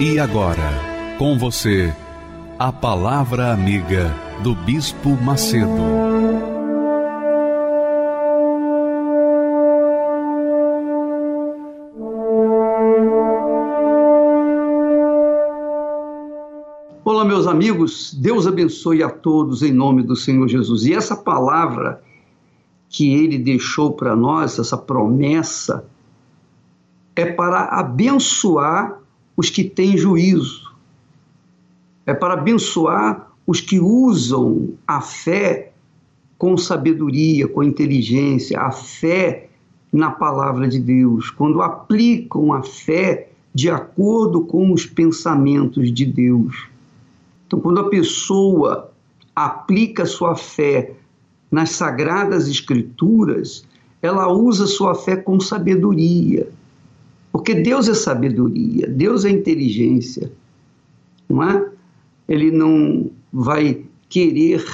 E agora, com você, a Palavra Amiga do Bispo Macedo. Olá, meus amigos, Deus abençoe a todos em nome do Senhor Jesus. E essa palavra que ele deixou para nós, essa promessa, é para abençoar os que têm juízo. É para abençoar os que usam a fé com sabedoria, com inteligência, a fé na palavra de Deus, quando aplicam a fé de acordo com os pensamentos de Deus. Então, quando a pessoa aplica sua fé nas sagradas escrituras, ela usa sua fé com sabedoria. Porque Deus é sabedoria, Deus é inteligência, não é? Ele não vai querer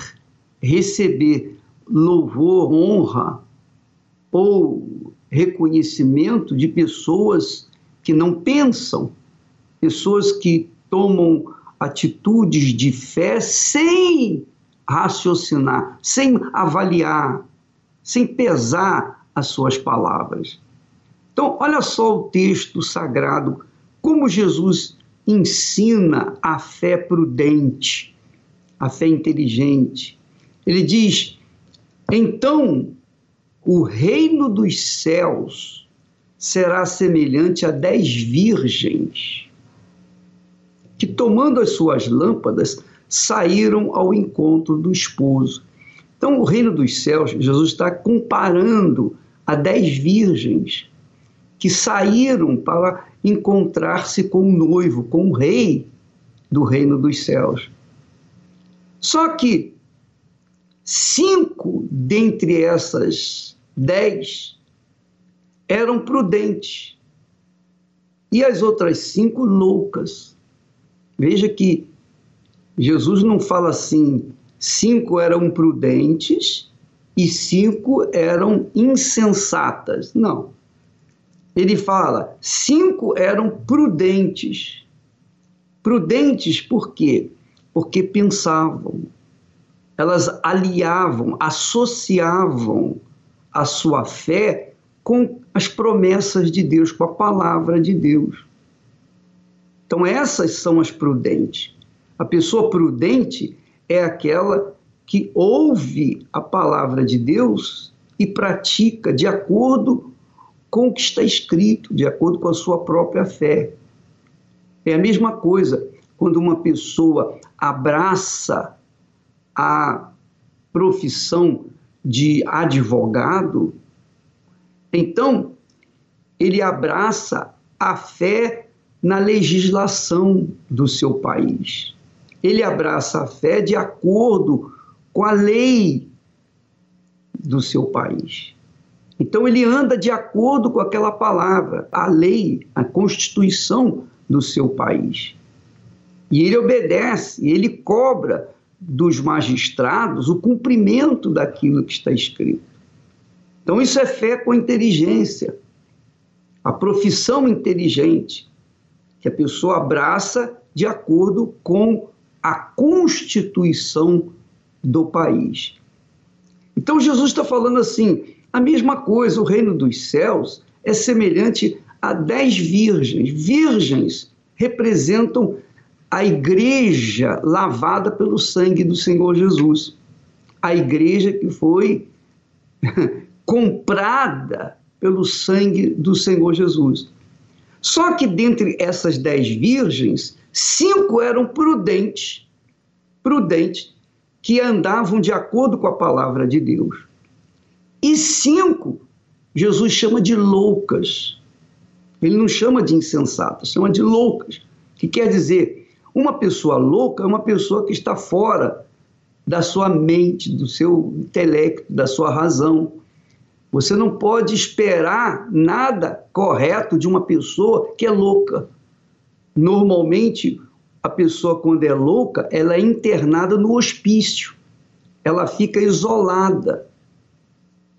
receber louvor, honra ou reconhecimento de pessoas que não pensam, pessoas que tomam atitudes de fé sem raciocinar, sem avaliar, sem pesar as suas palavras. Então, olha só o texto sagrado, como Jesus ensina a fé prudente, a fé inteligente. Ele diz: então o reino dos céus será semelhante a dez virgens que, tomando as suas lâmpadas, saíram ao encontro do esposo. Então, o reino dos céus, Jesus está comparando a dez virgens que saíram para encontrar-se com o noivo, com o rei do reino dos céus. Só que cinco dentre essas dez eram prudentes e as outras cinco loucas. Veja que Jesus não fala assim, cinco eram prudentes e cinco eram insensatas. Não ele fala: cinco eram prudentes. Prudentes por quê? Porque pensavam, elas aliavam, associavam a sua fé com as promessas de Deus, com a palavra de Deus. Então, essas são as prudentes. A pessoa prudente é aquela que ouve a palavra de Deus e pratica de acordo com o que está escrito, de acordo com a sua própria fé. É a mesma coisa quando uma pessoa abraça a profissão de advogado, então ele abraça a fé na legislação do seu país. Ele abraça a fé de acordo com a lei do seu país. Então ele anda de acordo com aquela palavra, a lei, a constituição do seu país. E ele obedece, ele cobra dos magistrados o cumprimento daquilo que está escrito. Então isso é fé com inteligência. A profissão inteligente que a pessoa abraça de acordo com a constituição do país. Então Jesus está falando assim: a mesma coisa, o reino dos céus é semelhante a dez virgens. Virgens representam a igreja lavada pelo sangue do Senhor Jesus. A igreja que foi comprada pelo sangue do Senhor Jesus. Só que dentre essas dez virgens, cinco eram prudentes, prudentes, que andavam de acordo com a palavra de Deus. E cinco, Jesus chama de loucas. Ele não chama de insensatas, chama de loucas, que quer dizer, uma pessoa louca é uma pessoa que está fora da sua mente, do seu intelecto, da sua razão. Você não pode esperar nada correto de uma pessoa que é louca. Normalmente, a pessoa, quando é louca, ela é internada no hospício. Ela fica isolada.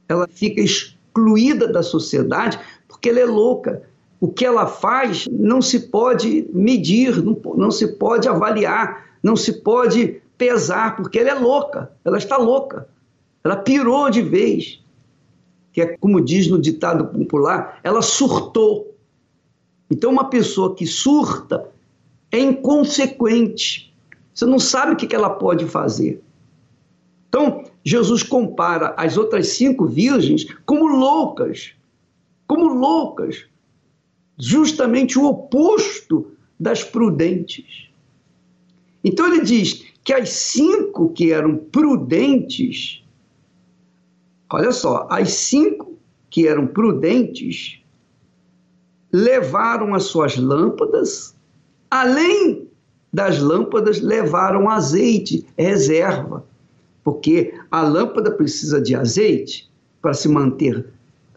Ela fica excluída da sociedade porque ela é louca. O que ela faz não se pode medir, não, não se pode avaliar, não se pode pesar, porque ela é louca, ela está louca. Ela pirou de vez. Que é como diz no ditado popular, ela surtou. Então, uma pessoa que surta é inconsequente. Você não sabe o que ela pode fazer. Então, Jesus compara as outras cinco virgens como loucas, como loucas, justamente o oposto das prudentes. Então, ele diz que as cinco que eram prudentes, olha só, as cinco que eram prudentes levaram as suas lâmpadas Além das lâmpadas, levaram azeite, reserva, porque a lâmpada precisa de azeite para se manter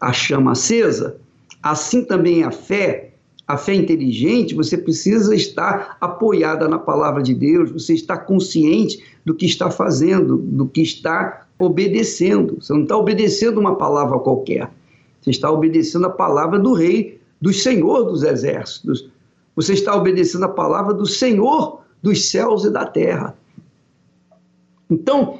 a chama acesa. Assim também a fé, a fé inteligente, você precisa estar apoiada na palavra de Deus, você está consciente do que está fazendo, do que está obedecendo. Você não está obedecendo uma palavra qualquer, você está obedecendo a palavra do Rei, do Senhor dos Exércitos, você está obedecendo a palavra do Senhor dos céus e da terra. Então,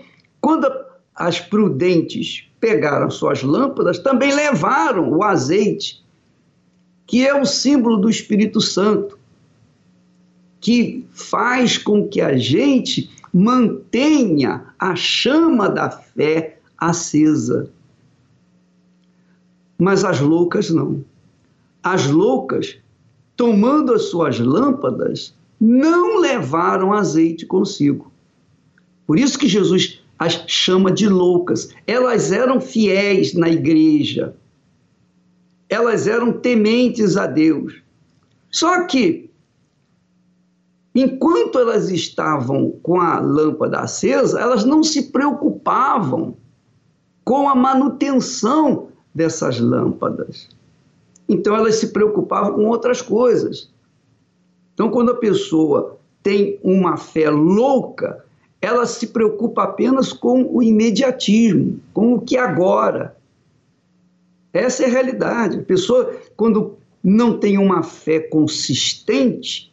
quando as prudentes pegaram suas lâmpadas, também levaram o azeite, que é o símbolo do Espírito Santo, que faz com que a gente mantenha a chama da fé acesa. Mas as loucas não. As loucas tomando as suas lâmpadas, não levaram azeite consigo. Por isso que Jesus as chama de loucas. Elas eram fiéis na igreja. Elas eram tementes a Deus. Só que, enquanto elas estavam com a lâmpada acesa, elas não se preocupavam com a manutenção dessas lâmpadas. Então elas se preocupavam com outras coisas. Então, quando a pessoa tem uma fé louca, ela se preocupa apenas com o imediatismo, com o que agora. Essa é a realidade. A pessoa, quando não tem uma fé consistente,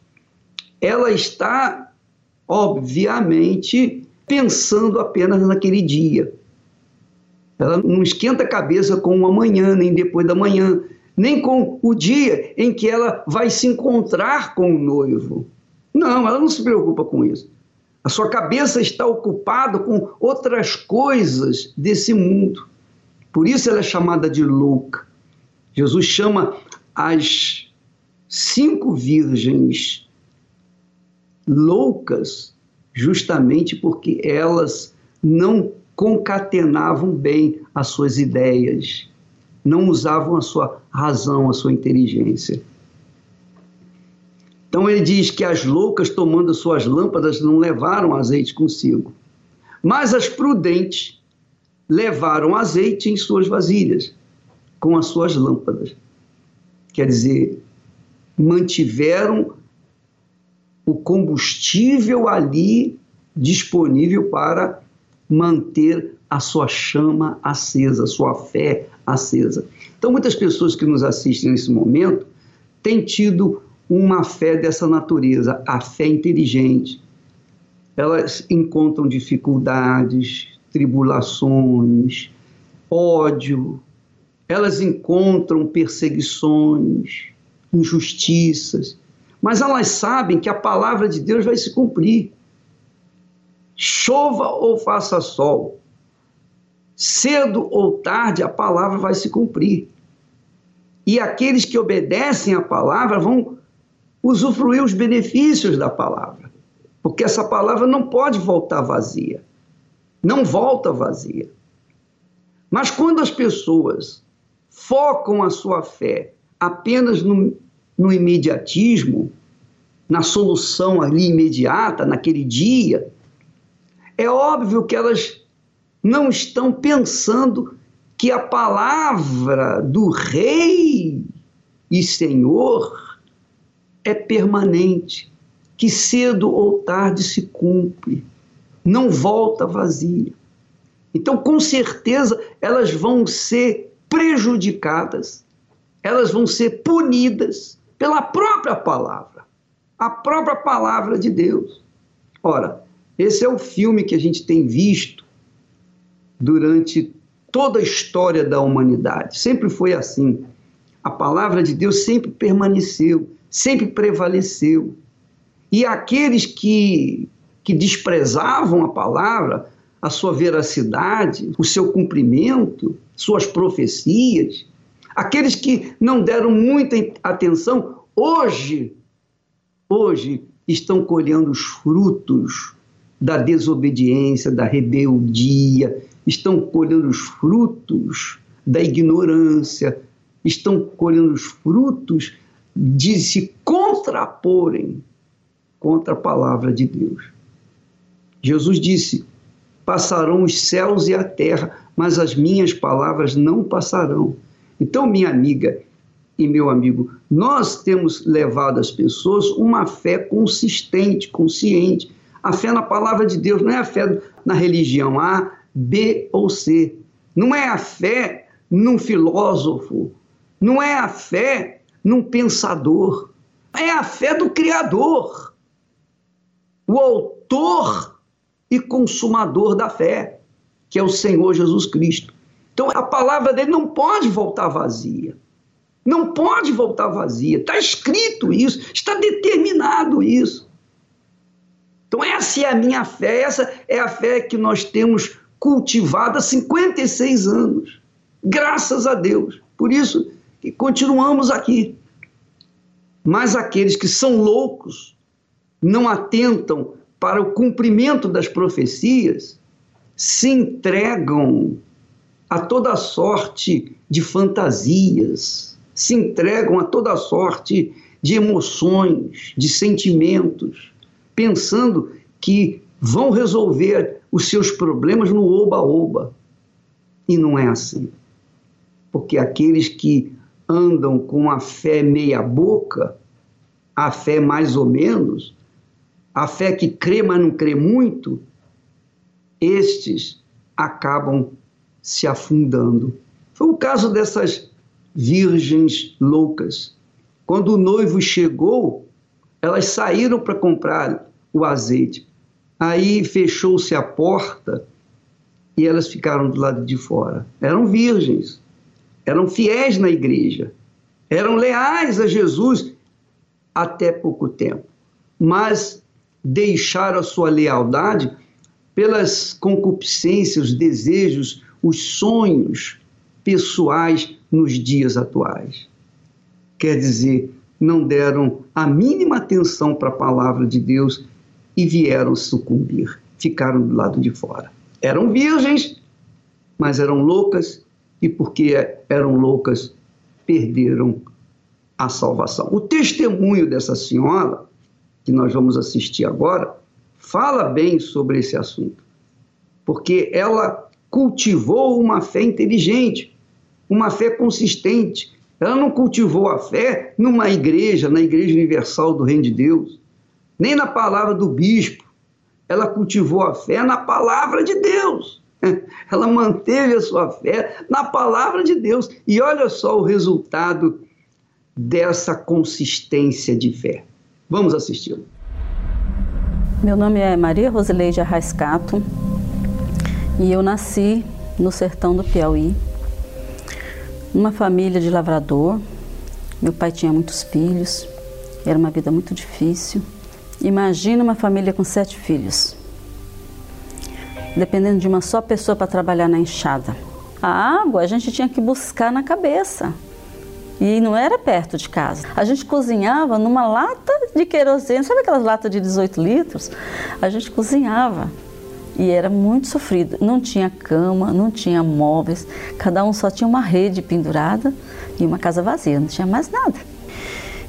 ela está, obviamente, pensando apenas naquele dia. Ela não esquenta a cabeça com o amanhã, nem depois da manhã nem com o dia em que ela vai se encontrar com o noivo. Não, ela não se preocupa com isso. A sua cabeça está ocupada com outras coisas desse mundo. Por isso ela é chamada de louca. Jesus chama as cinco virgens loucas justamente porque elas não concatenavam bem as suas ideias, não usavam a sua razão, a sua inteligência. Então ele diz que as loucas, tomando suas lâmpadas, não levaram azeite consigo, mas as prudentes levaram azeite em suas vasilhas, com as suas lâmpadas. Quer dizer, mantiveram o combustível ali disponível para manter a sua chama acesa, a sua fé acesa. Então, muitas pessoas que nos assistem nesse momento têm tido uma fé dessa natureza, a fé inteligente. Elas encontram dificuldades, tribulações, ódio, elas encontram perseguições, injustiças, mas elas sabem que a palavra de Deus vai se cumprir. Chova ou faça sol, cedo ou tarde a palavra vai se cumprir. E aqueles que obedecem à palavra vão usufruir os benefícios da palavra. Porque essa palavra não pode voltar vazia. Não volta vazia. Mas quando as pessoas focam a sua fé apenas no no imediatismo, na solução ali imediata, naquele dia, é óbvio que elas não estão pensando que a palavra do Rei e Senhor é permanente, que cedo ou tarde se cumpre, não volta vazia. Então, com certeza, elas vão ser prejudicadas, elas vão ser punidas pela própria palavra, a própria palavra de Deus. Ora, esse é o filme que a gente tem visto durante toda a história da humanidade. Sempre foi assim. A palavra de Deus sempre permaneceu, sempre prevaleceu. E aqueles que, que desprezavam a palavra, a sua veracidade, o seu cumprimento, suas profecias, aqueles que não deram muita atenção, hoje, hoje estão colhendo os frutos da desobediência, da rebeldia, estão colhendo os frutos da ignorância, estão colhendo os frutos de se contraporem contra a palavra de Deus. Jesus disse: Passarão os céus e a terra, mas as minhas palavras não passarão. Então, minha amiga e meu amigo, nós temos levado as pessoas uma fé consistente, consciente, a fé na palavra de Deus não é a fé na religião A, B ou C. Não é a fé num filósofo. Não é a fé num pensador. É a fé do Criador, o autor e consumador da fé, que é o Senhor Jesus Cristo. Então a palavra dele não pode voltar vazia. Não pode voltar vazia. Está escrito isso, está determinado isso. Então, essa é a minha fé, essa é a fé que nós temos cultivado há 56 anos. Graças a Deus. Por isso que continuamos aqui. Mas aqueles que são loucos, não atentam para o cumprimento das profecias, se entregam a toda sorte de fantasias, se entregam a toda sorte de emoções, de sentimentos pensando que vão resolver os seus problemas no oba-oba. E não é assim. Porque aqueles que andam com a fé meia-boca, a fé mais ou menos, a fé que crê, mas não crê muito, estes acabam se afundando. Foi o caso dessas virgens loucas. Quando o noivo chegou, elas saíram para comprar o azeite. Aí fechou-se a porta e elas ficaram do lado de fora. Eram virgens, eram fiéis na igreja, eram leais a Jesus até pouco tempo, mas deixaram a sua lealdade pelas concupiscências, os desejos, os sonhos pessoais nos dias atuais. Quer dizer, não deram a mínima atenção para a palavra de Deus e vieram sucumbir, ficaram do lado de fora. Eram virgens, mas eram loucas, e porque eram loucas, perderam a salvação. O testemunho dessa senhora, que nós vamos assistir agora, fala bem sobre esse assunto, porque ela cultivou uma fé inteligente, uma fé consistente. Ela não cultivou a fé numa igreja, na Igreja Universal do Reino de Deus nem na palavra do bispo. Ela cultivou a fé na palavra de Deus. Ela manteve a sua fé na palavra de Deus. E olha só o resultado dessa consistência de fé. Vamos assisti-lo. Meu nome é Maria Rosileide Arrascato e eu nasci no sertão do Piauí, numa família de lavrador. Meu pai tinha muitos filhos, era uma vida muito difícil. Imagina uma família com sete filhos, dependendo de uma só pessoa para trabalhar na enxada. A água a gente tinha que buscar na cabeça e não era perto de casa. A gente cozinhava numa lata de querosene, sabe aquelas latas de 18 litros? A gente cozinhava e era muito sofrido. Não tinha cama, não tinha móveis, cada um só tinha uma rede pendurada e uma casa vazia, não tinha mais nada.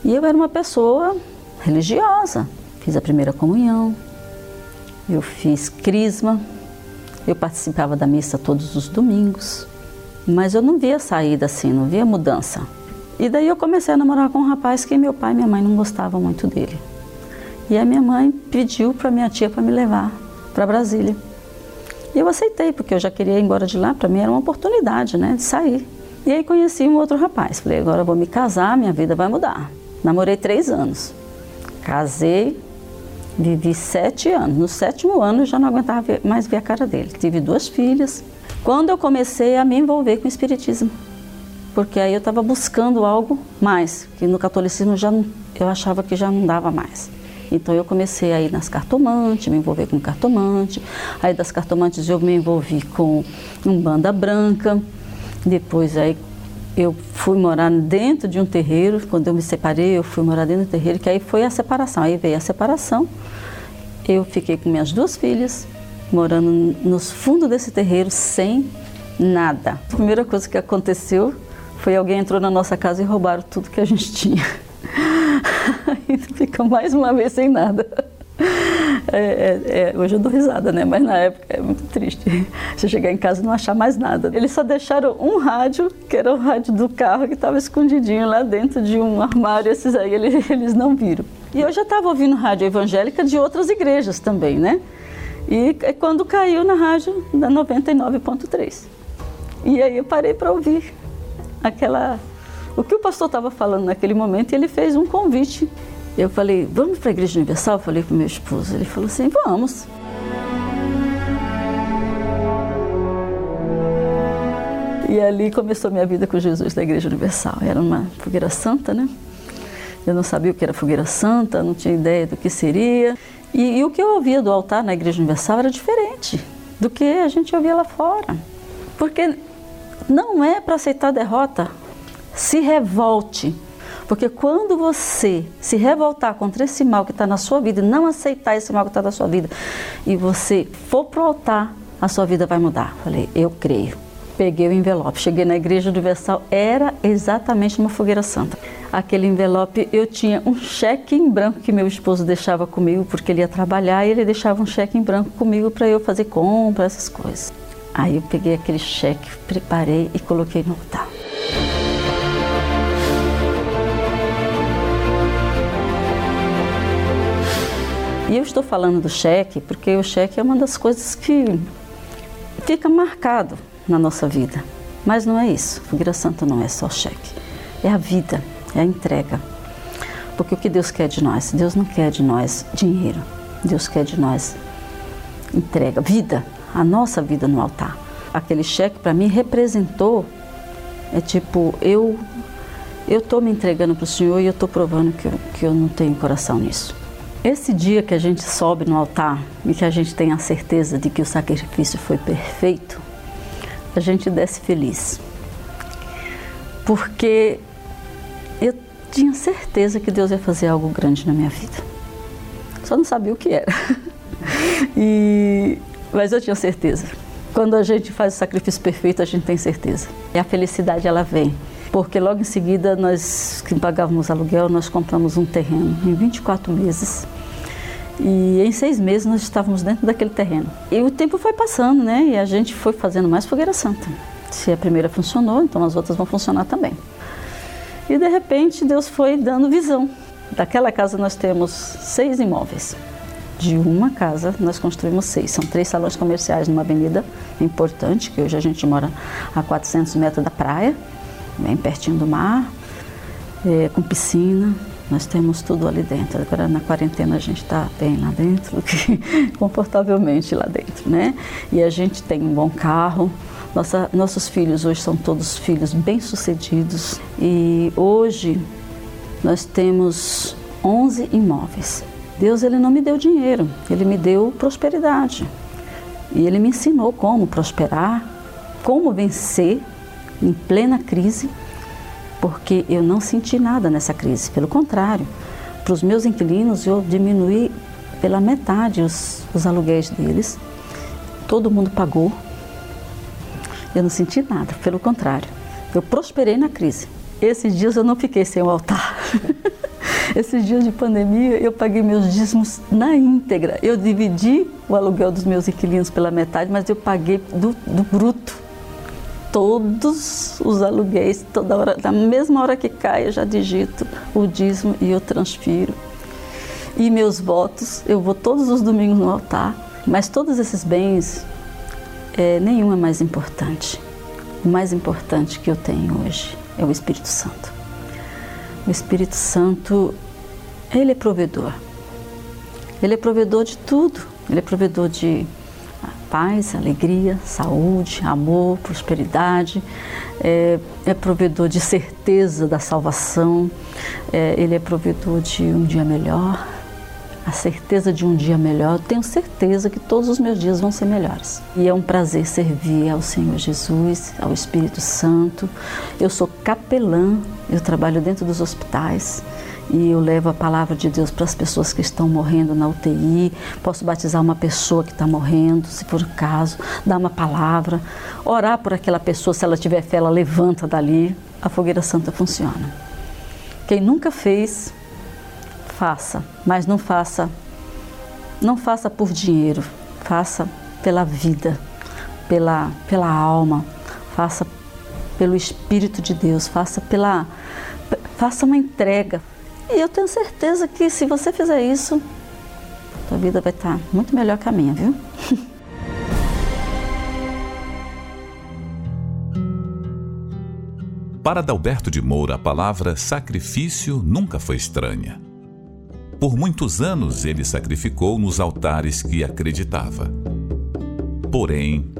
E eu era uma pessoa religiosa. Fiz a primeira comunhão, eu fiz crisma, eu participava da missa todos os domingos, mas eu não via saída assim, não via mudança. E daí eu comecei a namorar com um rapaz que meu pai e minha mãe não gostavam muito dele. E a minha mãe pediu para minha tia para me levar para Brasília. E eu aceitei, porque eu já queria ir embora de lá, para mim era uma oportunidade, né, de sair. E aí conheci um outro rapaz. Falei, agora eu vou me casar, minha vida vai mudar. Namorei três anos. Casei, vivi sete anos. No sétimo ano eu já não aguentava mais ver a cara dele. Tive duas filhas. Quando eu comecei a me envolver com o espiritismo, porque aí eu estava buscando algo mais, que no catolicismo já não, eu achava que já não dava mais. Então eu comecei a ir nas cartomantes, me envolver com cartomante. Aí das cartomantes eu me envolvi com um banda branca. Depois aí eu fui morar dentro de um terreiro. Quando eu me separei, eu fui morar dentro do terreiro, que aí foi a separação. Aí veio a separação. Eu fiquei com minhas duas filhas, morando nos fundos desse terreiro sem nada. A primeira coisa que aconteceu foi alguém entrou na nossa casa e roubaram tudo que a gente tinha. Aí fica mais uma vez sem nada. É, é, é, hoje eu dou risada, né? Mas na época é muito triste. Você chegar em casa e não achar mais nada. Eles só deixaram um rádio, que era o rádio do carro, que estava escondidinho lá dentro de um armário. Esses aí eles, eles não viram. E eu já estava ouvindo rádio evangélica de outras igrejas também, né? E quando caiu na rádio da 99.3. E aí eu parei para ouvir aquela o que o pastor estava falando naquele momento, ele fez um convite. Eu falei, vamos para a Igreja Universal? Eu falei para meu esposo. Ele falou assim, vamos. E ali começou minha vida com Jesus na Igreja Universal. Era uma fogueira santa, né? Eu não sabia o que era fogueira santa, não tinha ideia do que seria. E, e o que eu ouvia do altar na Igreja Universal era diferente do que a gente ouvia lá fora. Porque não é para aceitar derrota se revolte. Porque quando você se revoltar contra esse mal que está na sua vida não aceitar esse mal que está na sua vida e você for para o altar, a sua vida vai mudar. Falei, eu creio. Peguei o envelope, cheguei na igreja universal, era exatamente uma fogueira santa. Aquele envelope, eu tinha um cheque em branco que meu esposo deixava comigo, porque ele ia trabalhar e ele deixava um cheque em branco comigo para eu fazer compra, essas coisas. Aí eu peguei aquele cheque, preparei e coloquei no altar. E eu estou falando do cheque porque o cheque é uma das coisas que fica marcado na nossa vida. Mas não é isso. Fogueira Santa não é só cheque. É a vida, é a entrega. Porque o que Deus quer de nós? Deus não quer de nós dinheiro. Deus quer de nós entrega, vida, a nossa vida no altar. Aquele cheque para mim representou é tipo eu eu estou me entregando para o Senhor e eu estou provando que eu, que eu não tenho coração nisso. Esse dia que a gente sobe no altar e que a gente tem a certeza de que o sacrifício foi perfeito, a gente desce feliz. Porque eu tinha certeza que Deus ia fazer algo grande na minha vida. Só não sabia o que era. E, mas eu tinha certeza. Quando a gente faz o sacrifício perfeito, a gente tem certeza. E a felicidade ela vem porque logo em seguida nós que pagávamos aluguel, nós compramos um terreno em 24 meses. E em seis meses nós estávamos dentro daquele terreno. E o tempo foi passando, né? E a gente foi fazendo mais fogueira santa. Se a primeira funcionou, então as outras vão funcionar também. E de repente Deus foi dando visão. Daquela casa nós temos seis imóveis. De uma casa nós construímos seis. São três salões comerciais numa avenida importante, que hoje a gente mora a 400 metros da praia bem pertinho do mar, é, com piscina. Nós temos tudo ali dentro. Agora na quarentena a gente está bem lá dentro, confortavelmente lá dentro, né? E a gente tem um bom carro. Nossa, nossos filhos hoje são todos filhos bem-sucedidos e hoje nós temos 11 imóveis. Deus ele não me deu dinheiro, ele me deu prosperidade. E ele me ensinou como prosperar, como vencer em plena crise, porque eu não senti nada nessa crise. Pelo contrário, para os meus inquilinos eu diminuí pela metade os, os aluguéis deles. Todo mundo pagou. Eu não senti nada, pelo contrário. Eu prosperei na crise. Esses dias eu não fiquei sem o altar. Esses dias de pandemia eu paguei meus dízimos na íntegra. Eu dividi o aluguel dos meus inquilinos pela metade, mas eu paguei do, do bruto. Todos os aluguéis, toda hora, na mesma hora que cai, eu já digito o dízimo e eu transfiro. E meus votos, eu vou todos os domingos no altar, mas todos esses bens, é, nenhum é mais importante. O mais importante que eu tenho hoje é o Espírito Santo. O Espírito Santo, ele é provedor. Ele é provedor de tudo. Ele é provedor de paz, alegria, saúde, amor, prosperidade. É, é provedor de certeza da salvação. É, ele é provedor de um dia melhor a certeza de um dia melhor, tenho certeza que todos os meus dias vão ser melhores. E é um prazer servir ao Senhor Jesus, ao Espírito Santo. Eu sou capelã, eu trabalho dentro dos hospitais e eu levo a palavra de Deus para as pessoas que estão morrendo na UTI. Posso batizar uma pessoa que está morrendo, se for o caso, dar uma palavra, orar por aquela pessoa, se ela tiver fé, ela levanta dali. A fogueira santa funciona. Quem nunca fez, faça, mas não faça não faça por dinheiro, faça pela vida, pela pela alma, faça pelo espírito de Deus, faça pela faça uma entrega. E eu tenho certeza que se você fizer isso, sua vida vai estar muito melhor que a minha, viu? Para Adalberto de Moura, a palavra sacrifício nunca foi estranha. Por muitos anos ele sacrificou nos altares que acreditava. Porém,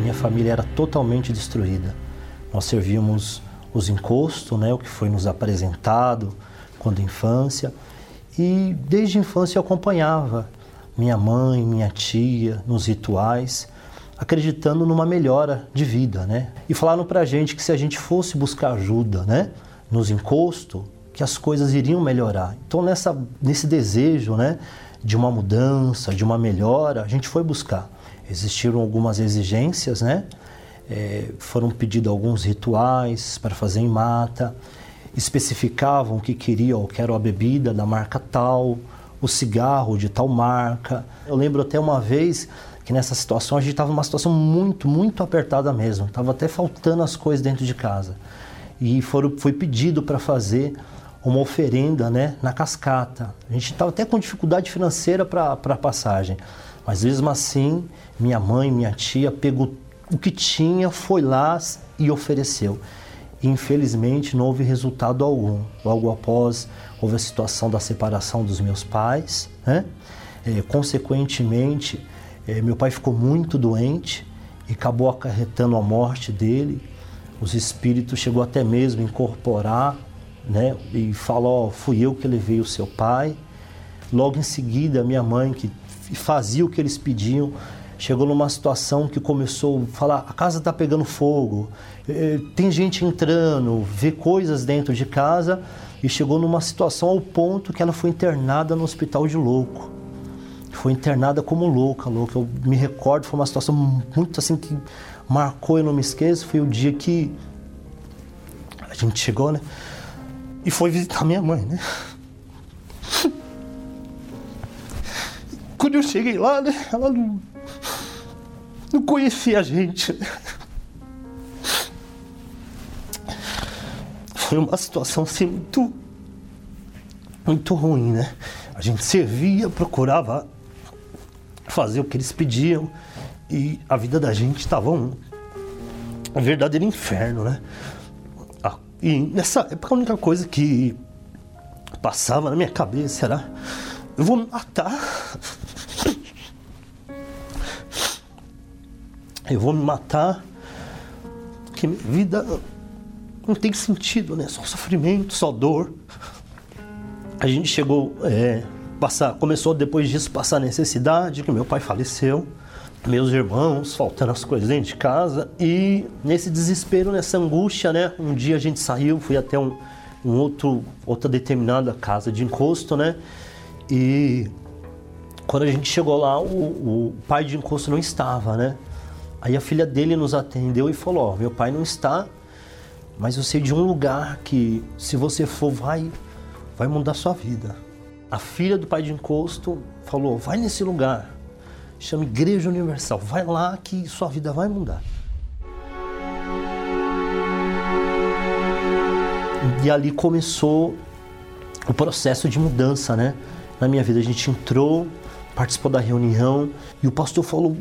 minha família era totalmente destruída. Nós servíamos os encostos, né, o que foi nos apresentado quando infância, e desde infância eu acompanhava minha mãe, minha tia nos rituais, acreditando numa melhora de vida, né? E falaram pra gente que se a gente fosse buscar ajuda, né, nos encostos, que as coisas iriam melhorar. Então, nessa, nesse desejo né, de uma mudança, de uma melhora, a gente foi buscar. Existiram algumas exigências, né? É, foram pedidos alguns rituais para fazer em mata, especificavam que queriam, que era a bebida da marca tal, o cigarro de tal marca. Eu lembro até uma vez que nessa situação a gente estava numa situação muito, muito apertada mesmo. Estava até faltando as coisas dentro de casa. E foram, foi pedido para fazer uma oferenda né, na cascata. A gente estava até com dificuldade financeira para a passagem, mas mesmo assim, minha mãe, minha tia pegou o que tinha, foi lá e ofereceu. Infelizmente não houve resultado algum. Logo após houve a situação da separação dos meus pais, né? É, consequentemente, é, meu pai ficou muito doente e acabou acarretando a morte dele. Os espíritos chegou até mesmo a incorporar né? E falou, ó, fui eu que levei o seu pai. Logo em seguida, minha mãe, que fazia o que eles pediam, chegou numa situação que começou a falar: a casa está pegando fogo, eh, tem gente entrando, vê coisas dentro de casa, e chegou numa situação ao ponto que ela foi internada no hospital de louco. Foi internada como louca, louca. Eu me recordo, foi uma situação muito assim que marcou, eu não me esqueço. Foi o dia que a gente chegou, né? e foi visitar minha mãe, né? Quando eu cheguei lá, né, ela não, não conhecia a gente. Foi uma situação assim muito, muito ruim, né? A gente servia, procurava fazer o que eles pediam e a vida da gente estava um, verdadeiro inferno, né? E nessa época a única coisa que passava na minha cabeça era: eu vou me matar. Eu vou me matar. Que vida não tem sentido, né? Só sofrimento, só dor. A gente chegou, é, passar, começou depois disso passar necessidade, que meu pai faleceu meus irmãos, faltando as coisas dentro de casa. E nesse desespero, nessa angústia, né? Um dia a gente saiu, fui até um, um outro, outra determinada casa de encosto, né? E quando a gente chegou lá, o, o pai de encosto não estava, né? Aí a filha dele nos atendeu e falou: Ó, meu pai não está, mas eu sei de um lugar que, se você for, vai, vai mudar sua vida. A filha do pai de encosto falou: vai nesse lugar, chama Igreja Universal, vai lá que sua vida vai mudar. E ali começou o processo de mudança, né? Na minha vida, a gente entrou, participou da reunião e o pastor falou: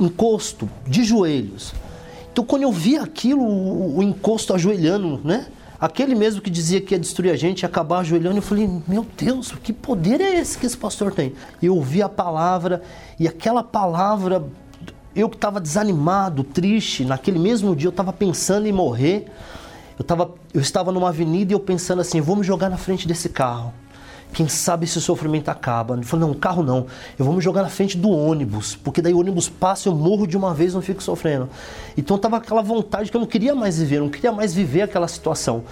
encosto, de joelhos. Então, quando eu vi aquilo, o, encosto ajoelhando, né? Aquele mesmo que dizia que ia destruir a gente, ia acabar ajoelhando, eu falei, meu Deus, que poder é esse que esse pastor tem? Eu ouvi a palavra e aquela palavra, eu que estava desanimado, triste, naquele mesmo dia eu estava pensando em morrer, eu, tava, eu estava numa avenida e eu pensando assim, vou me jogar na frente desse carro. Quem sabe esse sofrimento acaba. Ele falou, não, carro não. Eu vou me jogar na frente do ônibus, porque daí o ônibus passa, eu morro de uma vez, não fico sofrendo. Então tava aquela vontade que eu não queria mais viver, não queria mais viver aquela situação.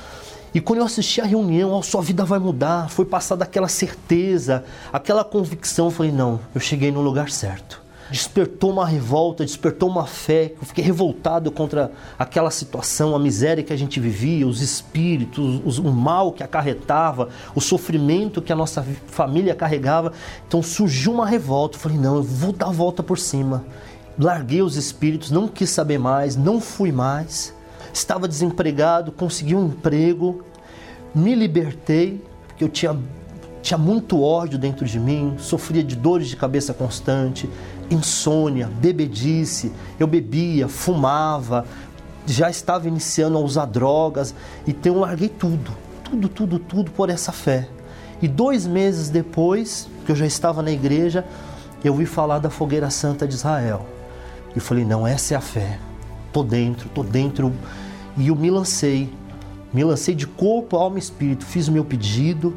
E quando eu assisti a reunião, a sua vida vai mudar, foi passada aquela certeza, aquela convicção, eu falei, não, eu cheguei no lugar certo despertou uma revolta, despertou uma fé. Eu fiquei revoltado contra aquela situação, a miséria que a gente vivia, os espíritos, os, o mal que acarretava, o sofrimento que a nossa família carregava. Então surgiu uma revolta. Eu falei: não, eu vou dar a volta por cima. Larguei os espíritos, não quis saber mais, não fui mais. Estava desempregado, consegui um emprego, me libertei, porque eu tinha tinha muito ódio dentro de mim, sofria de dores de cabeça constante, insônia, bebedice. Eu bebia, fumava, já estava iniciando a usar drogas, então eu larguei tudo, tudo, tudo, tudo por essa fé. E dois meses depois, que eu já estava na igreja, eu vi falar da fogueira santa de Israel. E falei, não, essa é a fé. Tô dentro, tô dentro. E eu me lancei. Me lancei de corpo, alma e espírito. Fiz o meu pedido,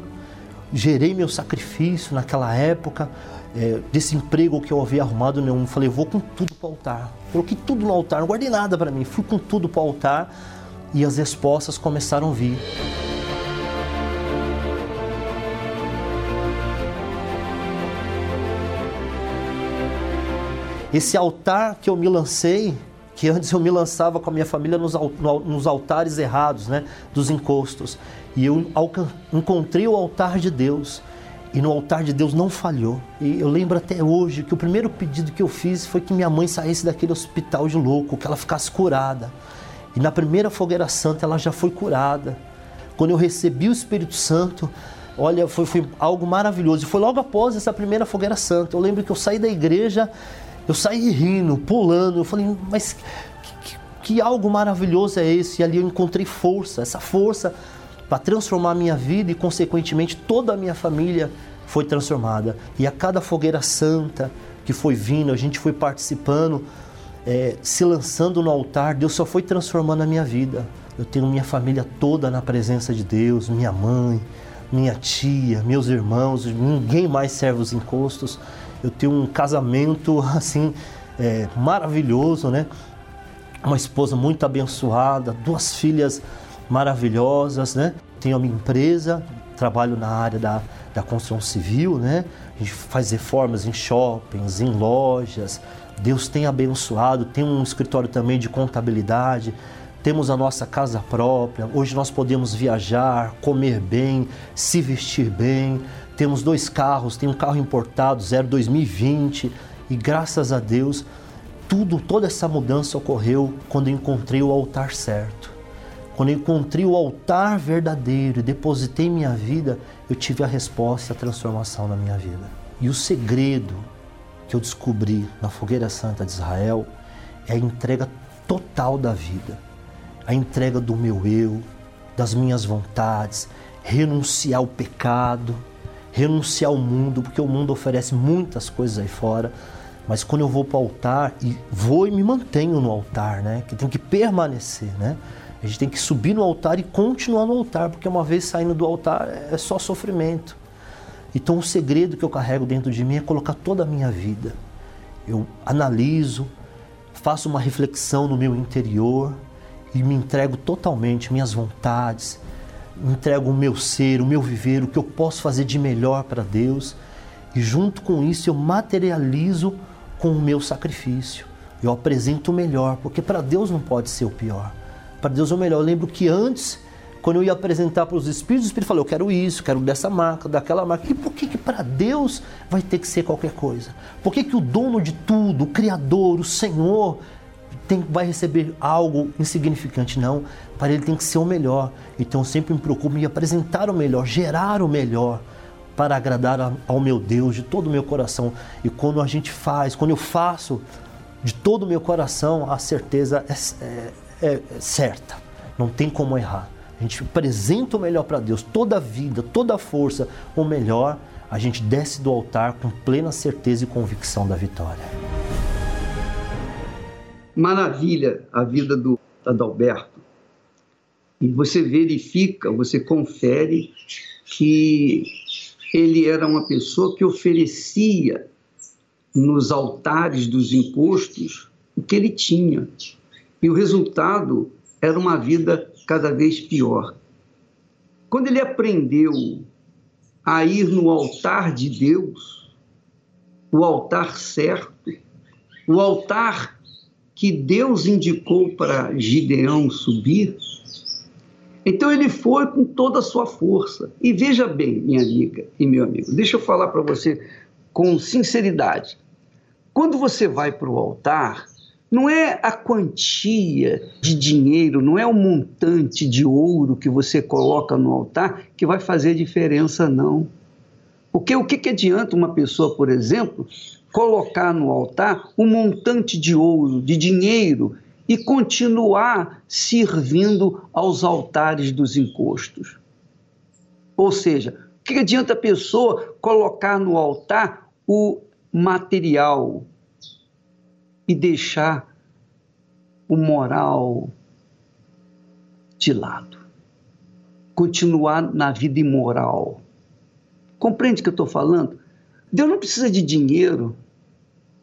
gerei meu sacrifício naquela época, é, desse emprego que eu havia arrumado nenhum. Falei, vou com tudo para o altar. Coloquei tudo no altar, não guardei nada para mim. Fui com tudo para o altar e as respostas começaram a vir. Esse altar que eu me lancei, que antes eu me lançava com a minha família nos, nos altares errados, né, dos encostos. E eu encontrei o altar de Deus. E no altar de Deus não falhou. E eu lembro até hoje que o primeiro pedido que eu fiz foi que minha mãe saísse daquele hospital de louco, que ela ficasse curada. E na primeira fogueira santa ela já foi curada. Quando eu recebi o Espírito Santo, olha, foi, foi algo maravilhoso. E foi logo após essa primeira fogueira santa. Eu lembro que eu saí da igreja, eu saí rindo, pulando. Eu falei, mas que, que, que algo maravilhoso é esse? E ali eu encontrei força, essa força para transformar a minha vida e, consequentemente, toda a minha família foi transformada. E a cada fogueira santa que foi vindo, a gente foi participando, é, se lançando no altar, Deus só foi transformando a minha vida. Eu tenho minha família toda na presença de Deus, minha mãe, minha tia, meus irmãos, ninguém mais serve os encostos. Eu tenho um casamento assim é, maravilhoso, né? Uma esposa muito abençoada, duas filhas maravilhosas, né? Tenho a minha empresa, trabalho na área da, da construção civil, né? A gente faz reformas em shoppings, em lojas. Deus tem abençoado, tem um escritório também de contabilidade, temos a nossa casa própria. Hoje nós podemos viajar, comer bem, se vestir bem. Temos dois carros, tem um carro importado, zero 2020, e graças a Deus, tudo, toda essa mudança ocorreu quando encontrei o altar certo. Quando eu encontrei o altar verdadeiro e depositei minha vida, eu tive a resposta, a transformação na minha vida. E o segredo que eu descobri na Fogueira Santa de Israel é a entrega total da vida. A entrega do meu eu, das minhas vontades, renunciar ao pecado, renunciar ao mundo, porque o mundo oferece muitas coisas aí fora. Mas quando eu vou para o altar e vou e me mantenho no altar, né? Que tem que permanecer, né? A gente tem que subir no altar e continuar no altar, porque uma vez saindo do altar é só sofrimento. Então o segredo que eu carrego dentro de mim é colocar toda a minha vida. Eu analiso, faço uma reflexão no meu interior e me entrego totalmente minhas vontades, entrego o meu ser, o meu viver, o que eu posso fazer de melhor para Deus. E junto com isso eu materializo com o meu sacrifício. Eu apresento o melhor, porque para Deus não pode ser o pior. Para Deus é o melhor. Eu lembro que antes, quando eu ia apresentar para os Espíritos, o Espírito falou: Eu quero isso, quero dessa marca, daquela marca. E por que, que para Deus vai ter que ser qualquer coisa? Por que, que o dono de tudo, o Criador, o Senhor, tem, vai receber algo insignificante? Não. Para ele tem que ser o melhor. Então eu sempre me preocupo em apresentar o melhor, gerar o melhor para agradar ao meu Deus de todo o meu coração. E quando a gente faz, quando eu faço de todo o meu coração, a certeza é, é, é certa. Não tem como errar. A gente apresenta o melhor para Deus, toda a vida, toda a força, o melhor, a gente desce do altar com plena certeza e convicção da vitória. Maravilha a vida do Adalberto. E você verifica, você confere que ele era uma pessoa que oferecia nos altares dos impostos o que ele tinha. E o resultado era uma vida cada vez pior. Quando ele aprendeu a ir no altar de Deus, o altar certo, o altar que Deus indicou para Gideão subir, então ele foi com toda a sua força. E veja bem, minha amiga e meu amigo, deixa eu falar para você com sinceridade. Quando você vai para o altar, não é a quantia de dinheiro, não é o montante de ouro que você coloca no altar que vai fazer diferença, não. Porque o que, que adianta uma pessoa, por exemplo, colocar no altar um montante de ouro, de dinheiro, e continuar servindo aos altares dos encostos. Ou seja, o que adianta a pessoa colocar no altar o material e deixar o moral de lado? Continuar na vida imoral. Compreende o que eu estou falando? Deus não precisa de dinheiro,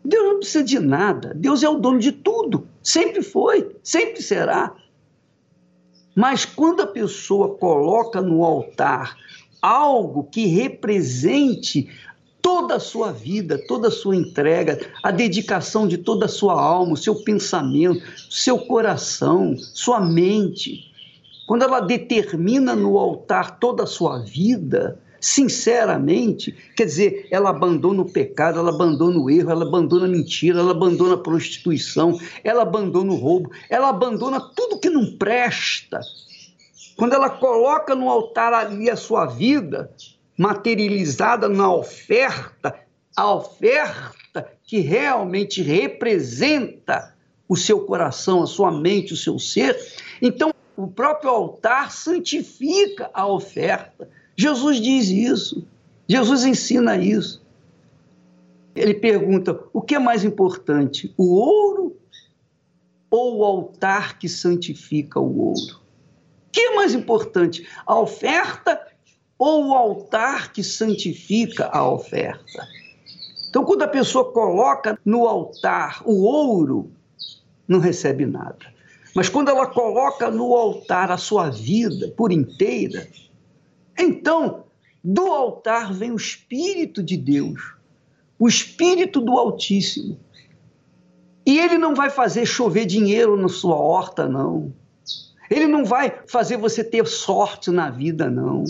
Deus não precisa de nada. Deus é o dono de tudo. Sempre foi, sempre será. Mas quando a pessoa coloca no altar algo que represente toda a sua vida, toda a sua entrega, a dedicação de toda a sua alma, o seu pensamento, seu coração, sua mente, quando ela determina no altar toda a sua vida, sinceramente, quer dizer, ela abandona o pecado, ela abandona o erro, ela abandona a mentira, ela abandona a prostituição, ela abandona o roubo, ela abandona tudo que não presta. Quando ela coloca no altar ali a sua vida, materializada na oferta, a oferta que realmente representa o seu coração, a sua mente, o seu ser, então o próprio altar santifica a oferta Jesus diz isso. Jesus ensina isso. Ele pergunta: o que é mais importante, o ouro ou o altar que santifica o ouro? O que é mais importante, a oferta ou o altar que santifica a oferta? Então, quando a pessoa coloca no altar o ouro, não recebe nada. Mas quando ela coloca no altar a sua vida por inteira, então, do altar vem o Espírito de Deus, o Espírito do Altíssimo. E ele não vai fazer chover dinheiro na sua horta, não. Ele não vai fazer você ter sorte na vida, não.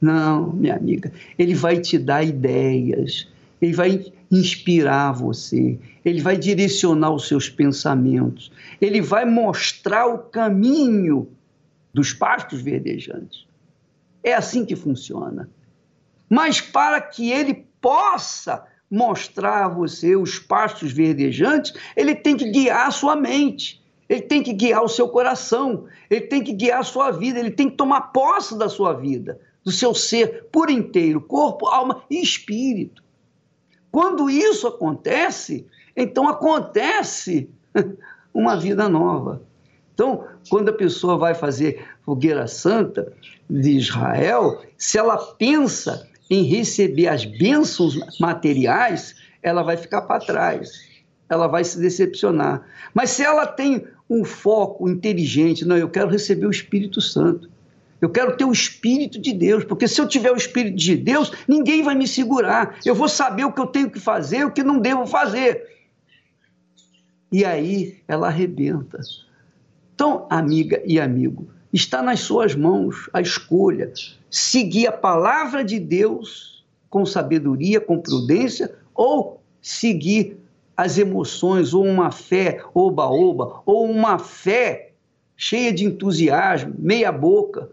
Não, minha amiga. Ele vai te dar ideias, ele vai inspirar você, ele vai direcionar os seus pensamentos, ele vai mostrar o caminho dos pastos verdejantes. É assim que funciona. Mas para que ele possa mostrar a você os pastos verdejantes, ele tem que guiar a sua mente, ele tem que guiar o seu coração, ele tem que guiar a sua vida, ele tem que tomar posse da sua vida, do seu ser por inteiro, corpo, alma e espírito. Quando isso acontece, então acontece uma vida nova. Então, quando a pessoa vai fazer fogueira santa de Israel, se ela pensa em receber as bênçãos materiais, ela vai ficar para trás, ela vai se decepcionar. Mas se ela tem um foco inteligente, não, eu quero receber o Espírito Santo. Eu quero ter o Espírito de Deus, porque se eu tiver o Espírito de Deus, ninguém vai me segurar. Eu vou saber o que eu tenho que fazer, o que não devo fazer. E aí ela arrebenta Então, amiga e amigo, está nas suas mãos a escolha. Seguir a palavra de Deus com sabedoria, com prudência, ou seguir as emoções, ou uma fé oba-oba, ou uma fé cheia de entusiasmo, meia-boca,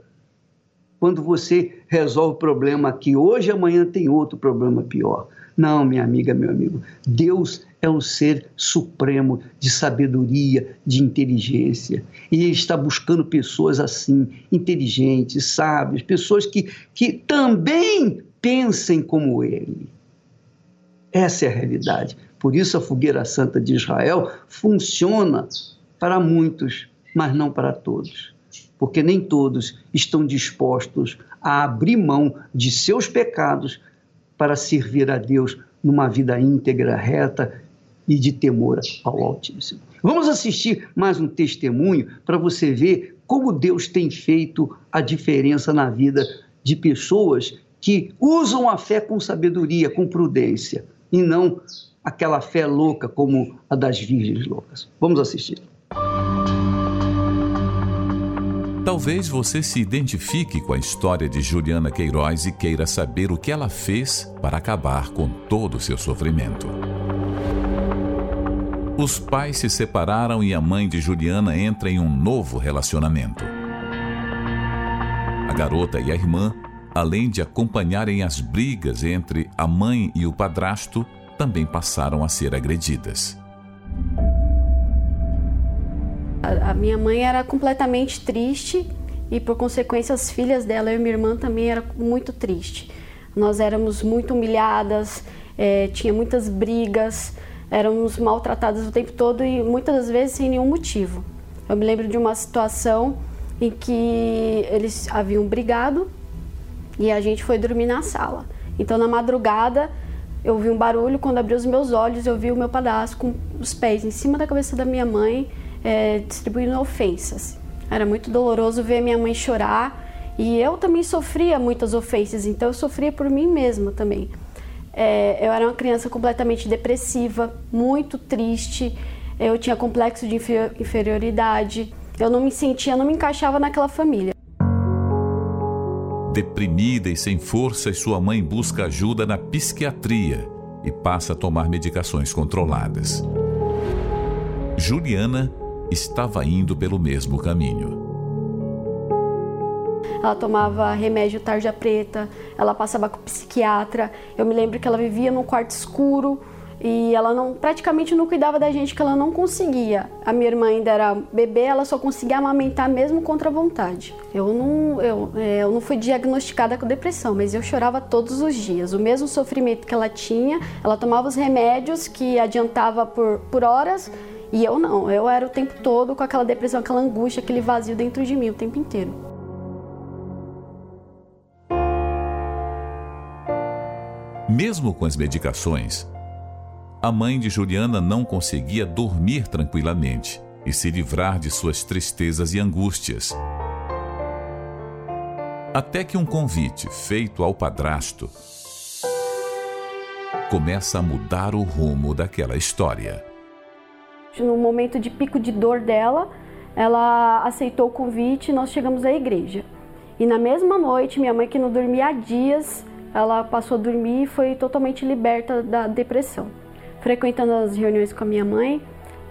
quando você resolve o problema aqui hoje, amanhã tem outro problema pior. Não, minha amiga, meu amigo, Deus é um ser supremo de sabedoria, de inteligência. E Ele está buscando pessoas assim, inteligentes, sábias, pessoas que, que também pensem como Ele. Essa é a realidade. Por isso, a fogueira santa de Israel funciona para muitos, mas não para todos. Porque nem todos estão dispostos a abrir mão de seus pecados para servir a Deus numa vida íntegra, reta e de temor ao Altíssimo. Vamos assistir mais um testemunho para você ver como Deus tem feito a diferença na vida de pessoas que usam a fé com sabedoria, com prudência, e não aquela fé louca como a das virgens loucas. Vamos assistir. Talvez você se identifique com a história de Juliana Queiroz e queira saber o que ela fez para acabar com todo o seu sofrimento. Os pais se separaram e a mãe de Juliana entra em um novo relacionamento. A garota e a irmã, além de acompanharem as brigas entre a mãe e o padrasto, também passaram a ser agredidas. A, minha mãe era completamente triste e, por consequência, as filhas dela e minha irmã também eram muito tristes. Nós éramos muito humilhadas, é, tinha muitas brigas, éramos maltratadas o tempo todo e muitas das vezes sem nenhum motivo. Eu me lembro de uma situação em que eles haviam brigado e a gente foi dormir na sala. Então, na madrugada, eu vi um barulho. Quando abri os meus olhos, eu vi o meu padrasto com os pés em cima da cabeça da minha mãe é, distribuindo ofensas. Era muito doloroso ver minha mãe chorar e eu também sofria muitas ofensas, então eu sofria por mim mesma também. É, eu era uma criança completamente depressiva, muito triste, eu tinha complexo de inferioridade, eu não me sentia, não me encaixava naquela família. Deprimida e sem forças, sua mãe busca ajuda na psiquiatria e passa a tomar medicações controladas. Juliana estava indo pelo mesmo caminho. Ela tomava remédio tarja preta, ela passava com psiquiatra. Eu me lembro que ela vivia num quarto escuro e ela não praticamente não cuidava da gente, que ela não conseguia. A minha irmã ainda era bebê, ela só conseguia amamentar mesmo contra a vontade. Eu não, eu, é, eu não fui diagnosticada com depressão, mas eu chorava todos os dias. O mesmo sofrimento que ela tinha, ela tomava os remédios que adiantava por, por horas e eu não, eu era o tempo todo com aquela depressão, aquela angústia, aquele vazio dentro de mim o tempo inteiro. Mesmo com as medicações, a mãe de Juliana não conseguia dormir tranquilamente e se livrar de suas tristezas e angústias. Até que um convite feito ao padrasto começa a mudar o rumo daquela história no momento de pico de dor dela, ela aceitou o convite e nós chegamos à igreja. E na mesma noite, minha mãe, que não dormia há dias, ela passou a dormir e foi totalmente liberta da depressão. Frequentando as reuniões com a minha mãe,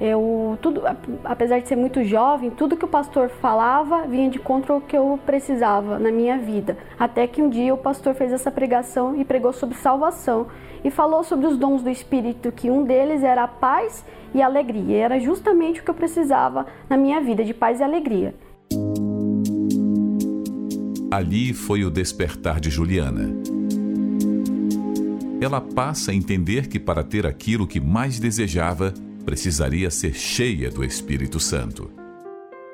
eu tudo, apesar de ser muito jovem, tudo que o pastor falava vinha de contra o que eu precisava na minha vida. Até que um dia o pastor fez essa pregação e pregou sobre salvação e falou sobre os dons do Espírito, que um deles era a paz e a alegria. E era justamente o que eu precisava na minha vida, de paz e alegria. Ali foi o despertar de Juliana. Ela passa a entender que para ter aquilo que mais desejava, precisaria ser cheia do Espírito Santo.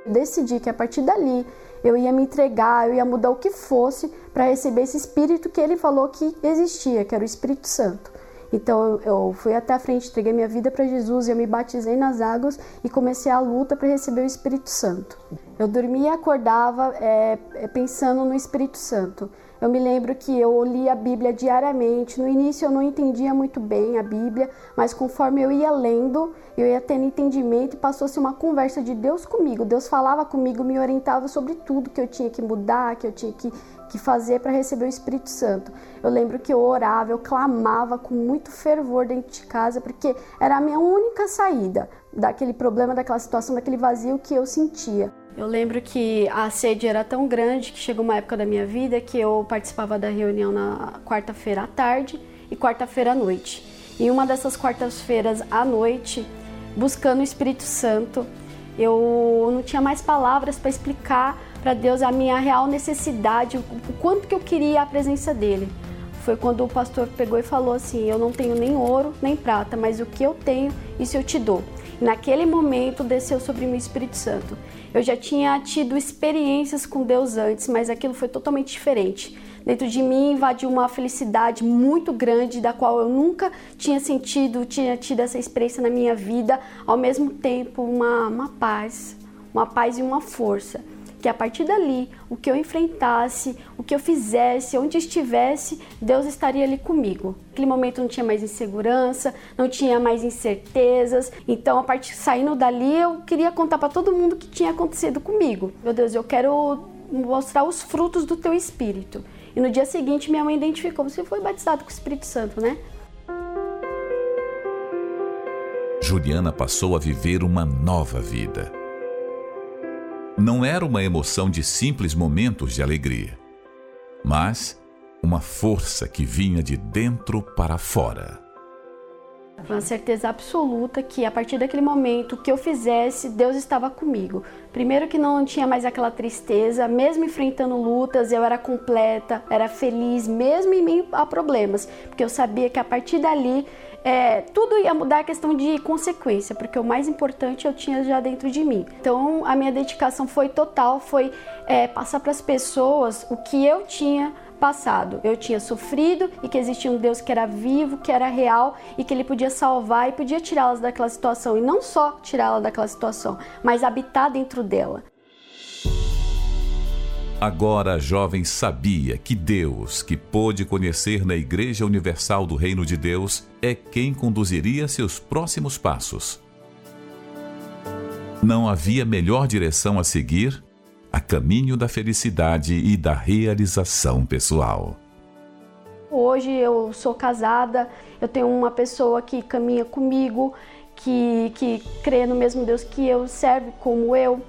Decidi que a partir dali eu ia me entregar, eu ia mudar o que fosse para receber esse Espírito que ele falou que existia, que era o Espírito Santo. Então eu fui até a frente, entreguei minha vida para Jesus, eu me batizei nas águas e comecei a luta para receber o Espírito Santo. Eu dormia e acordava é, pensando no Espírito Santo. Eu me lembro que eu li a Bíblia diariamente. No início eu não entendia muito bem a Bíblia, mas conforme eu ia lendo, eu ia tendo entendimento e passou-se uma conversa de Deus comigo. Deus falava comigo, me orientava sobre tudo que eu tinha que mudar, que eu tinha que, que fazer para receber o Espírito Santo. Eu lembro que eu orava, eu clamava com muito fervor dentro de casa, porque era a minha única saída daquele problema, daquela situação, daquele vazio que eu sentia. Eu lembro que a sede era tão grande que chegou uma época da minha vida que eu participava da reunião na quarta-feira à tarde e quarta-feira à noite. E uma dessas quartas-feiras à noite, buscando o Espírito Santo, eu não tinha mais palavras para explicar para Deus a minha real necessidade, o quanto que eu queria a presença dele. Foi quando o pastor pegou e falou assim: Eu não tenho nem ouro nem prata, mas o que eu tenho, isso eu te dou. Naquele momento desceu sobre mim o Espírito Santo. Eu já tinha tido experiências com Deus antes, mas aquilo foi totalmente diferente. Dentro de mim invadiu uma felicidade muito grande, da qual eu nunca tinha sentido, tinha tido essa experiência na minha vida. Ao mesmo tempo, uma, uma paz, uma paz e uma força que a partir dali, o que eu enfrentasse, o que eu fizesse, onde estivesse, Deus estaria ali comigo. Naquele momento não tinha mais insegurança, não tinha mais incertezas. Então, a partir saindo dali, eu queria contar para todo mundo o que tinha acontecido comigo. Meu Deus, eu quero mostrar os frutos do teu espírito. E no dia seguinte, minha mãe identificou: você foi batizado com o Espírito Santo, né? Juliana passou a viver uma nova vida não era uma emoção de simples momentos de alegria, mas uma força que vinha de dentro para fora. Uma certeza absoluta que a partir daquele momento que eu fizesse, Deus estava comigo. Primeiro que não tinha mais aquela tristeza, mesmo enfrentando lutas, eu era completa, era feliz, mesmo em meio a problemas, porque eu sabia que a partir dali é, tudo ia mudar a questão de consequência, porque o mais importante eu tinha já dentro de mim. Então a minha dedicação foi total, foi é, passar para as pessoas o que eu tinha passado. Eu tinha sofrido e que existia um Deus que era vivo, que era real e que ele podia salvar e podia tirá-las daquela situação. E não só tirá-la daquela situação, mas habitar dentro dela. Agora a jovem sabia que Deus, que pôde conhecer na Igreja Universal do Reino de Deus, é quem conduziria seus próximos passos. Não havia melhor direção a seguir a caminho da felicidade e da realização pessoal. Hoje eu sou casada, eu tenho uma pessoa que caminha comigo, que, que crê no mesmo Deus que eu, serve como eu.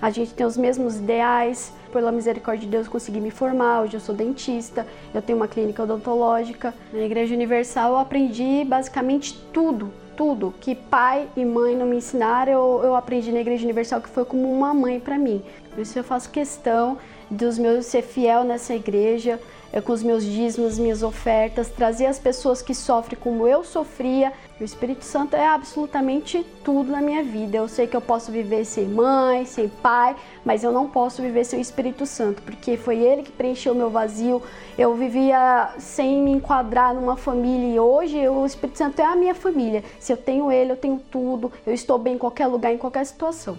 A gente tem os mesmos ideais pela misericórdia de Deus, consegui me formar. Hoje eu sou dentista, eu tenho uma clínica odontológica. Na Igreja Universal eu aprendi basicamente tudo, tudo que pai e mãe não me ensinaram, eu, eu aprendi na Igreja Universal, que foi como uma mãe para mim. Por isso eu faço questão dos meus ser fiel nessa igreja, é, com os meus dízimos, minhas ofertas, trazer as pessoas que sofrem como eu sofria. O Espírito Santo é absolutamente tudo na minha vida. Eu sei que eu posso viver sem mãe, sem pai, mas eu não posso viver sem o Espírito Santo, porque foi ele que preencheu o meu vazio. Eu vivia sem me enquadrar numa família e hoje o Espírito Santo é a minha família. Se eu tenho ele, eu tenho tudo. Eu estou bem em qualquer lugar, em qualquer situação.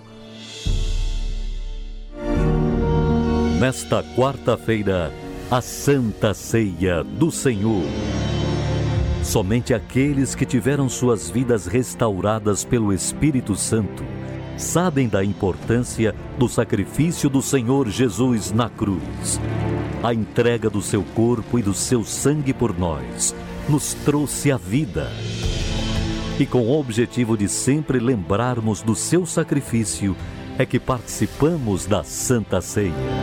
Nesta quarta-feira, a Santa Ceia do Senhor. Somente aqueles que tiveram suas vidas restauradas pelo Espírito Santo sabem da importância do sacrifício do Senhor Jesus na cruz. A entrega do seu corpo e do seu sangue por nós nos trouxe a vida. E com o objetivo de sempre lembrarmos do seu sacrifício, é que participamos da Santa Ceia.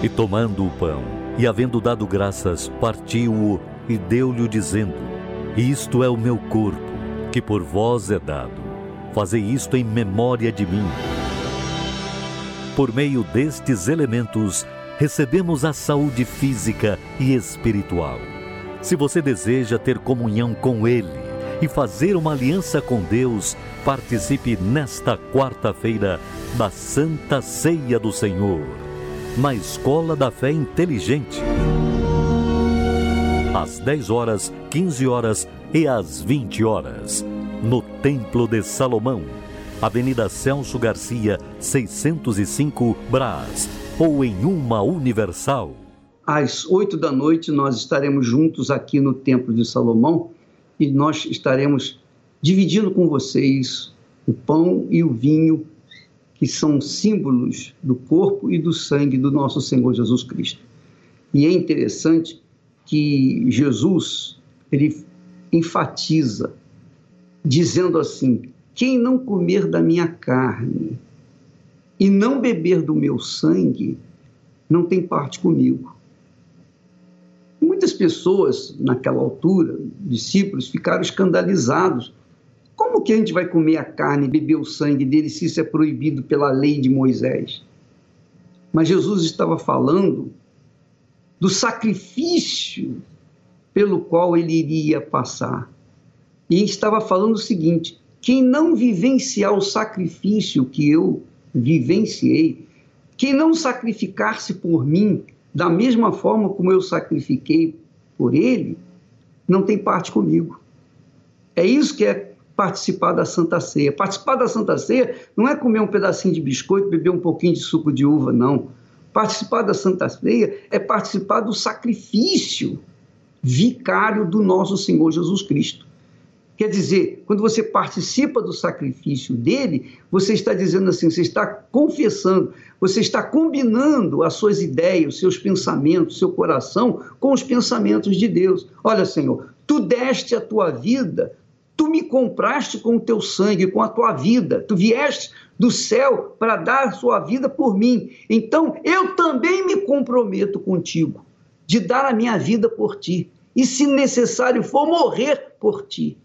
E tomando o pão, e havendo dado graças, partiu-o e deu-lhe, dizendo: Isto é o meu corpo, que por vós é dado. Fazei isto em memória de mim. Por meio destes elementos, recebemos a saúde física e espiritual. Se você deseja ter comunhão com Ele e fazer uma aliança com Deus, participe nesta quarta-feira da Santa Ceia do Senhor na Escola da Fé Inteligente. Às 10 horas, 15 horas e às 20 horas, no Templo de Salomão, Avenida Celso Garcia, 605, Brás, ou em uma Universal. às oito da noite, nós estaremos juntos aqui no Templo de Salomão e nós estaremos dividindo com vocês o pão e o vinho, que são símbolos do corpo e do sangue do nosso Senhor Jesus Cristo. E é interessante que Jesus, ele enfatiza, dizendo assim: quem não comer da minha carne e não beber do meu sangue, não tem parte comigo. Muitas pessoas, naquela altura, discípulos, ficaram escandalizados. Como que a gente vai comer a carne beber o sangue dele se isso é proibido pela lei de Moisés? Mas Jesus estava falando do sacrifício pelo qual ele iria passar. E estava falando o seguinte: quem não vivenciar o sacrifício que eu vivenciei, quem não sacrificar-se por mim, da mesma forma como eu sacrifiquei por ele, não tem parte comigo. É isso que é participar da Santa Ceia. Participar da Santa Ceia não é comer um pedacinho de biscoito, beber um pouquinho de suco de uva, não. Participar da Santa Ceia é participar do sacrifício vicário do nosso Senhor Jesus Cristo. Quer dizer, quando você participa do sacrifício dele, você está dizendo assim, você está confessando, você está combinando as suas ideias, os seus pensamentos, seu coração com os pensamentos de Deus. Olha, Senhor, tu deste a tua vida, tu me compraste com o teu sangue, com a tua vida, tu vieste do céu para dar a sua vida por mim. Então, eu também me comprometo contigo de dar a minha vida por ti e, se necessário for, morrer por ti.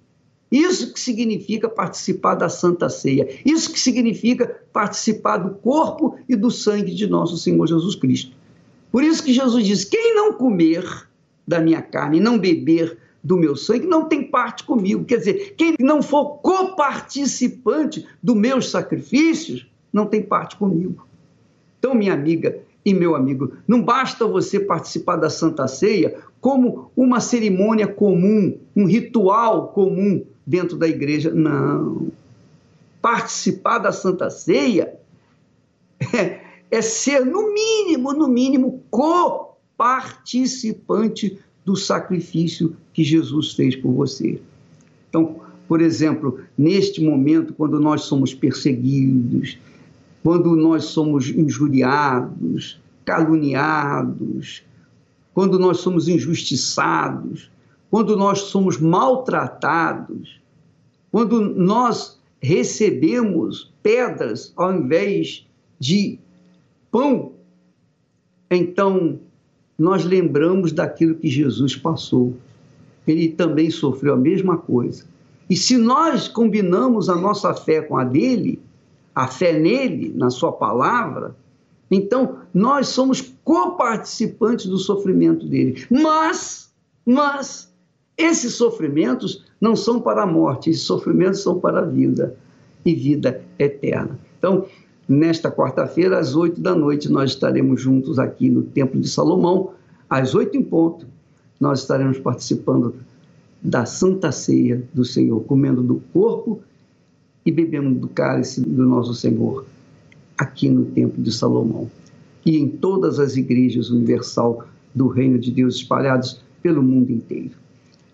Isso que significa participar da Santa Ceia. Isso que significa participar do corpo e do sangue de nosso Senhor Jesus Cristo. Por isso que Jesus diz: quem não comer da minha carne e não beber do meu sangue não tem parte comigo. Quer dizer, quem não for coparticipante dos meus sacrifícios não tem parte comigo. Então, minha amiga e meu amigo, não basta você participar da Santa Ceia como uma cerimônia comum, um ritual comum dentro da igreja. Não. Participar da Santa Ceia é, é ser, no mínimo, no mínimo, coparticipante do sacrifício que Jesus fez por você. Então, por exemplo, neste momento, quando nós somos perseguidos, quando nós somos injuriados, caluniados, quando nós somos injustiçados, quando nós somos maltratados, quando nós recebemos pedras ao invés de pão, então nós lembramos daquilo que Jesus passou. Ele também sofreu a mesma coisa. E se nós combinamos a nossa fé com a dele, a fé nele, na sua palavra, então nós somos coparticipantes do sofrimento dele. Mas, mas, esses sofrimentos não são para a morte, esses sofrimentos são para a vida e vida eterna. Então, nesta quarta-feira, às oito da noite, nós estaremos juntos aqui no Templo de Salomão, às oito em ponto, nós estaremos participando da Santa Ceia do Senhor, comendo do corpo e bebendo do cálice do nosso Senhor, aqui no Templo de Salomão. E em todas as igrejas universal do Reino de Deus espalhadas pelo mundo inteiro.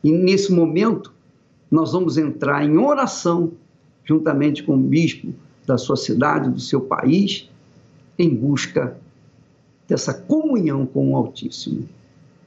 E nesse momento, nós vamos entrar em oração, juntamente com o bispo da sua cidade, do seu país, em busca dessa comunhão com o Altíssimo.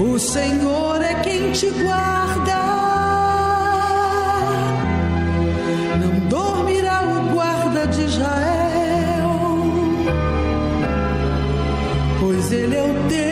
O Senhor é quem te guarda. Não dormirá o guarda de Israel, pois ele é o Deus.